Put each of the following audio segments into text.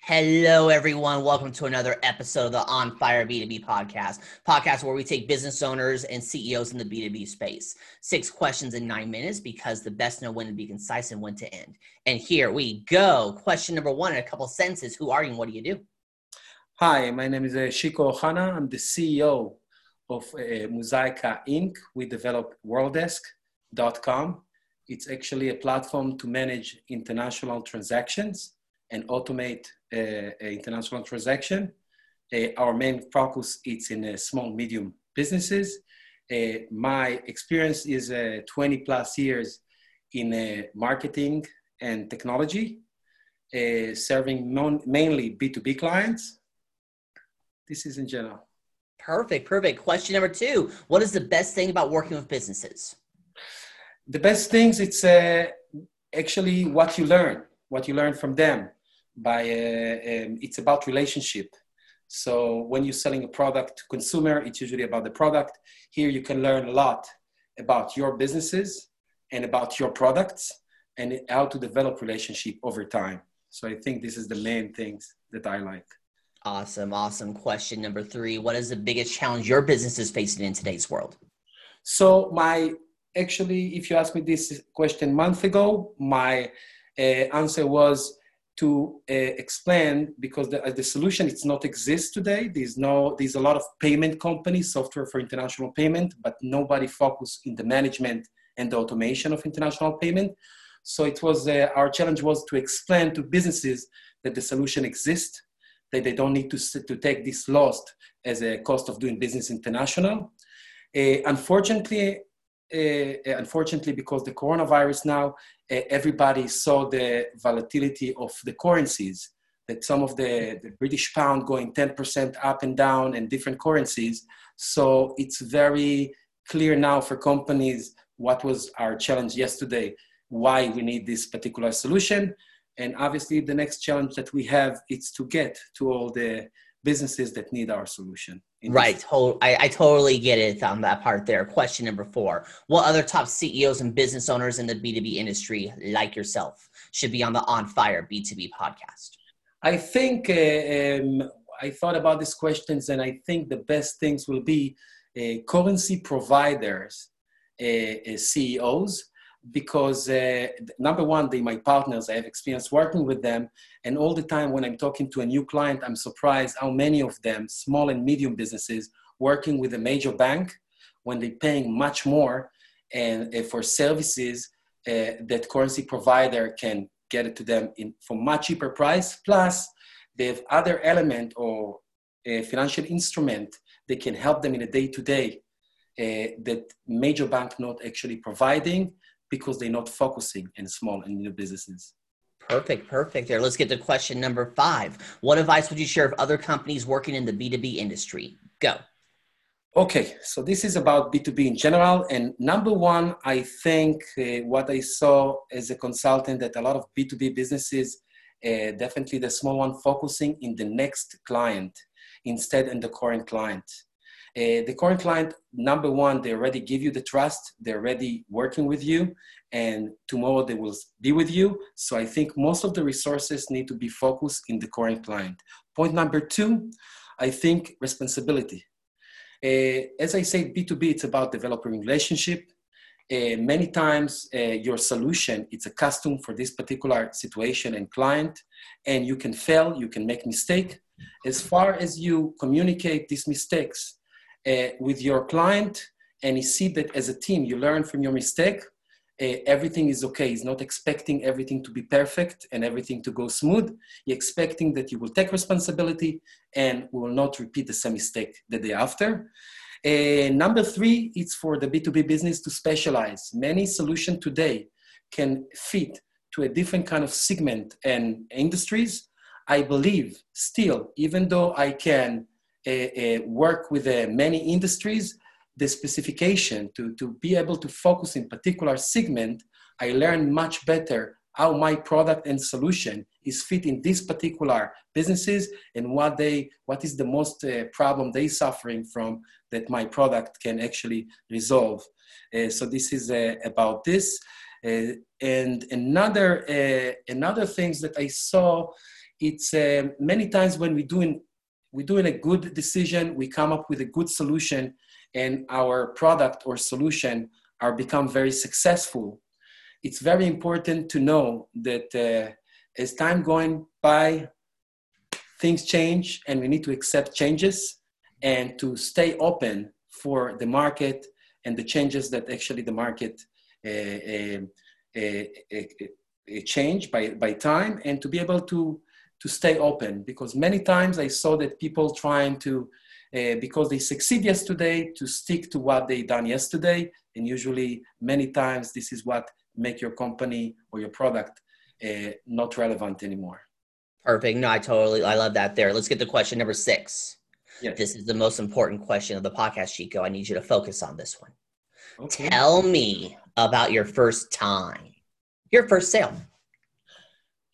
Hello, everyone. Welcome to another episode of the On Fire B2B podcast, podcast where we take business owners and CEOs in the B2B space. Six questions in nine minutes because the best know when to be concise and when to end. And here we go. Question number one in a couple sentences Who are you and what do you do? Hi, my name is uh, Shiko Ohana. I'm the CEO of uh, Mosaica Inc. We developed Worldesk.com. It's actually a platform to manage international transactions and automate international transaction. Uh, our main focus is in uh, small, medium businesses. my experience is 20 plus years in marketing and technology, serving non- mainly B2B clients. This is in general. Perfect, perfect. Question number two What is the best thing about working with businesses? The best things, it's uh, actually what you learn, what you learn from them by uh, um, it's about relationship. So when you're selling a product to consumer it's usually about the product. Here you can learn a lot about your businesses and about your products and how to develop relationship over time. So i think this is the main things that i like. Awesome awesome. Question number three what is the biggest challenge your business is facing in today's world? So my actually if you asked me this question a month ago my uh, answer was to uh, explain because the, uh, the solution it's not exist today. There's no there's a lot of payment companies software for international payment but nobody focus in the management and the automation of international payment. So it was uh, our challenge was to explain to businesses that the solution exists that they don't need to, to take this loss as a cost of doing business international. Uh, unfortunately unfortunately, because the coronavirus now, uh, everybody saw the volatility of the currencies, that some of the, the British pound going 10% up and down and different currencies. So it's very clear now for companies what was our challenge yesterday, why we need this particular solution. And obviously the next challenge that we have is to get to all the businesses that need our solution. Right. I, I totally get it on that part there. Question number four What other top CEOs and business owners in the B2B industry, like yourself, should be on the On Fire B2B podcast? I think uh, um, I thought about these questions, and I think the best things will be uh, currency providers, uh, uh CEOs, because uh, number one, they my partners. I have experience working with them, and all the time when I'm talking to a new client, I'm surprised how many of them, small and medium businesses, working with a major bank, when they're paying much more and uh, for services uh, that currency provider can get it to them in for much cheaper price. Plus, they have other element or financial instrument that can help them in a day to day that major bank not actually providing because they're not focusing in small and new businesses. Perfect, perfect. There. Let's get to question number five. What advice would you share of other companies working in the B2B industry? Go. Okay, so this is about B2B in general. And number one, I think uh, what I saw as a consultant that a lot of B2B businesses, uh, definitely the small one, focusing in the next client instead in the current client. Uh, the current client, number one, they already give you the trust, they're already working with you, and tomorrow they will be with you. So I think most of the resources need to be focused in the current client. Point number two, I think responsibility. Uh, as I say, B2B, it's about developing relationship. Uh, many times uh, your solution it's a custom for this particular situation and client and you can fail you can make mistake as far as you communicate these mistakes uh, with your client and you see that as a team you learn from your mistake uh, everything is okay. He's not expecting everything to be perfect and everything to go smooth. You're expecting that you will take responsibility and will not repeat the same mistake the day after. Uh, number three it's for the b2b business to specialize. Many solutions today can fit to a different kind of segment and industries. I believe still even though i can work with uh, many industries, the specification to, to be able to focus in particular segment, I learn much better how my product and solution is fit in these particular businesses and what they what is the most uh, problem they suffering from that my product can actually resolve. Uh, so this is uh, about this. Uh, and another another things that i saw it's uh, many times when we're doing we're doing a good decision, we come up with a good solution, and our product or solution are become very successful. It's very important to know that uh, as time going by, things change, and we need to accept changes and to stay open for the market and the changes that actually the market uh, uh, uh, change by, by time and to be able to to stay open because many times I saw that people trying to, uh, because they succeed yesterday, to stick to what they done yesterday. And usually many times this is what make your company or your product uh, not relevant anymore. Perfect. No, I totally, I love that there. Let's get to question number six. Yes. This is the most important question of the podcast, Chico. I need you to focus on this one. Okay. Tell me about your first time, your first sale.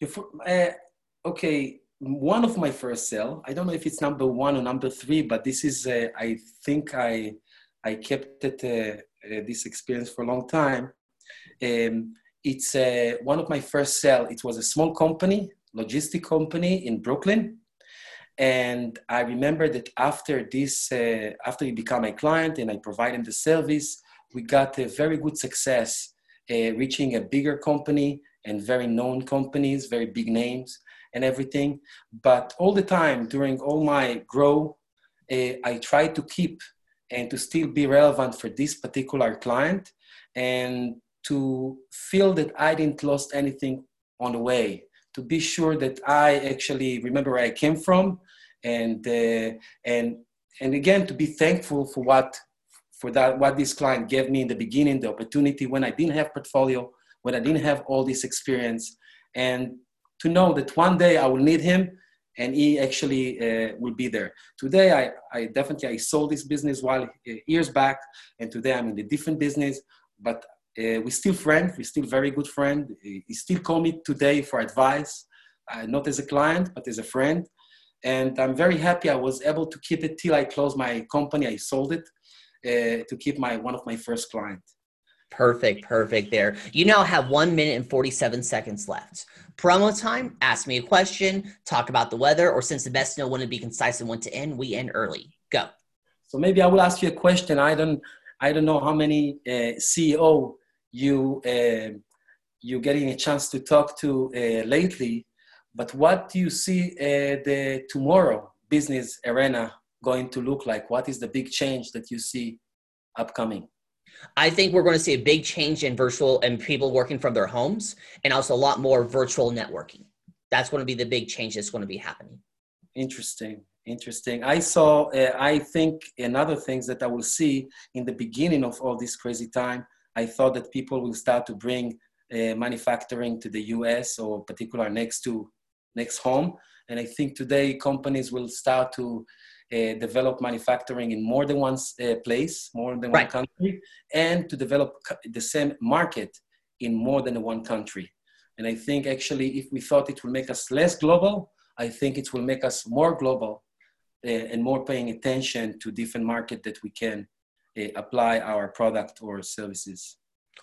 Your, uh, okay, one of my first sale. I don't know if it's number one or number three, but this is. Uh, I think I I kept it uh, uh, this experience for a long time. Um, it's uh, one of my first sale. It was a small company, logistic company in Brooklyn, and I remember that after this, uh, after he became a client and I provided the service, we got a very good success, uh, reaching a bigger company and very known companies, very big names and everything. But all the time during all my grow, uh, I try to keep and to still be relevant for this particular client and to feel that I didn't lost anything on the way. To be sure that I actually remember where I came from, and uh, and and again to be thankful for what for that what this client gave me in the beginning, the opportunity when I didn't have portfolio, when I didn't have all this experience, and to know that one day I will need him and he actually uh, will be there. Today, I, I definitely I sold this business while uh, years back, and today I'm in a different business. But uh, we still friends. we're still very good friend. He still call me today for advice, uh, not as a client but as a friend. And I'm very happy I was able to keep it till I closed my company. I sold it uh, to keep my one of my first client. Perfect, perfect there. You now have one minute and 47 seconds left. Promo time, ask me a question, talk about the weather, or since the best know when to be concise and when to end, we end early. Go. So maybe I will ask you a question. I don't, I don't know how many uh, CEO you uh, you getting a chance to talk to uh, lately, but what do you see uh, the tomorrow business arena going to look like? What is the big change that you see upcoming? I think we're going to see a big change in virtual and people working from their homes and also a lot more virtual networking. That's going to be the big change that's going to be happening. Interesting. Interesting. I saw, uh, I think another things that I will see in the beginning of all this crazy time, I thought that people will start to bring uh, manufacturing to the US or particular next to next home. And I think today companies will start to uh, develop manufacturing in more than one uh, place, more than right. one country, and to develop the same market in more than one country. And I think actually, if we thought it will make us less global, I think it will make us more global uh, and more paying attention to different market that we can uh, apply our product or services.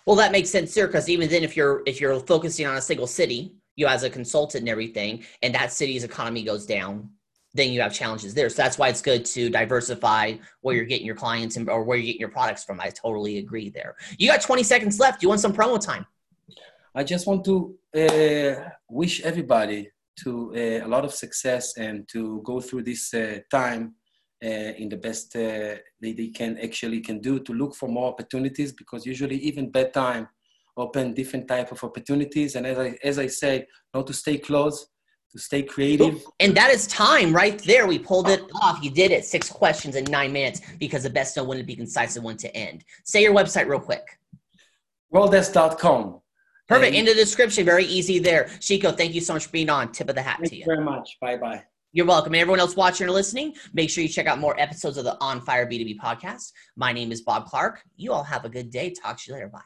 Well, that makes sense, sir. Because even then, if you're if you're focusing on a single city, you as a consultant and everything, and that city's economy goes down, then you have challenges there. So that's why it's good to diversify where you're getting your clients and, or where you're getting your products from. I totally agree there. You got 20 seconds left. You want some promo time? I just want to uh, wish everybody to uh, a lot of success and to go through this uh, time uh, in the best uh, they, they can actually can do to look for more opportunities because usually even bad time open different type of opportunities and as I, as I say not to stay close to stay creative. And that is time right there. We pulled it off. You did it. Six questions in nine minutes because the best know when to be concise and when to end. Say your website real quick. Worldesk.com. Perfect. In the description, very easy there. Chico, thank you so much for being on. Tip of the hat to you. very much. Bye bye. You're welcome. And everyone else watching or listening, make sure you check out more episodes of the On Fire B2B podcast. My name is Bob Clark. You all have a good day. Talk to you later. Bye.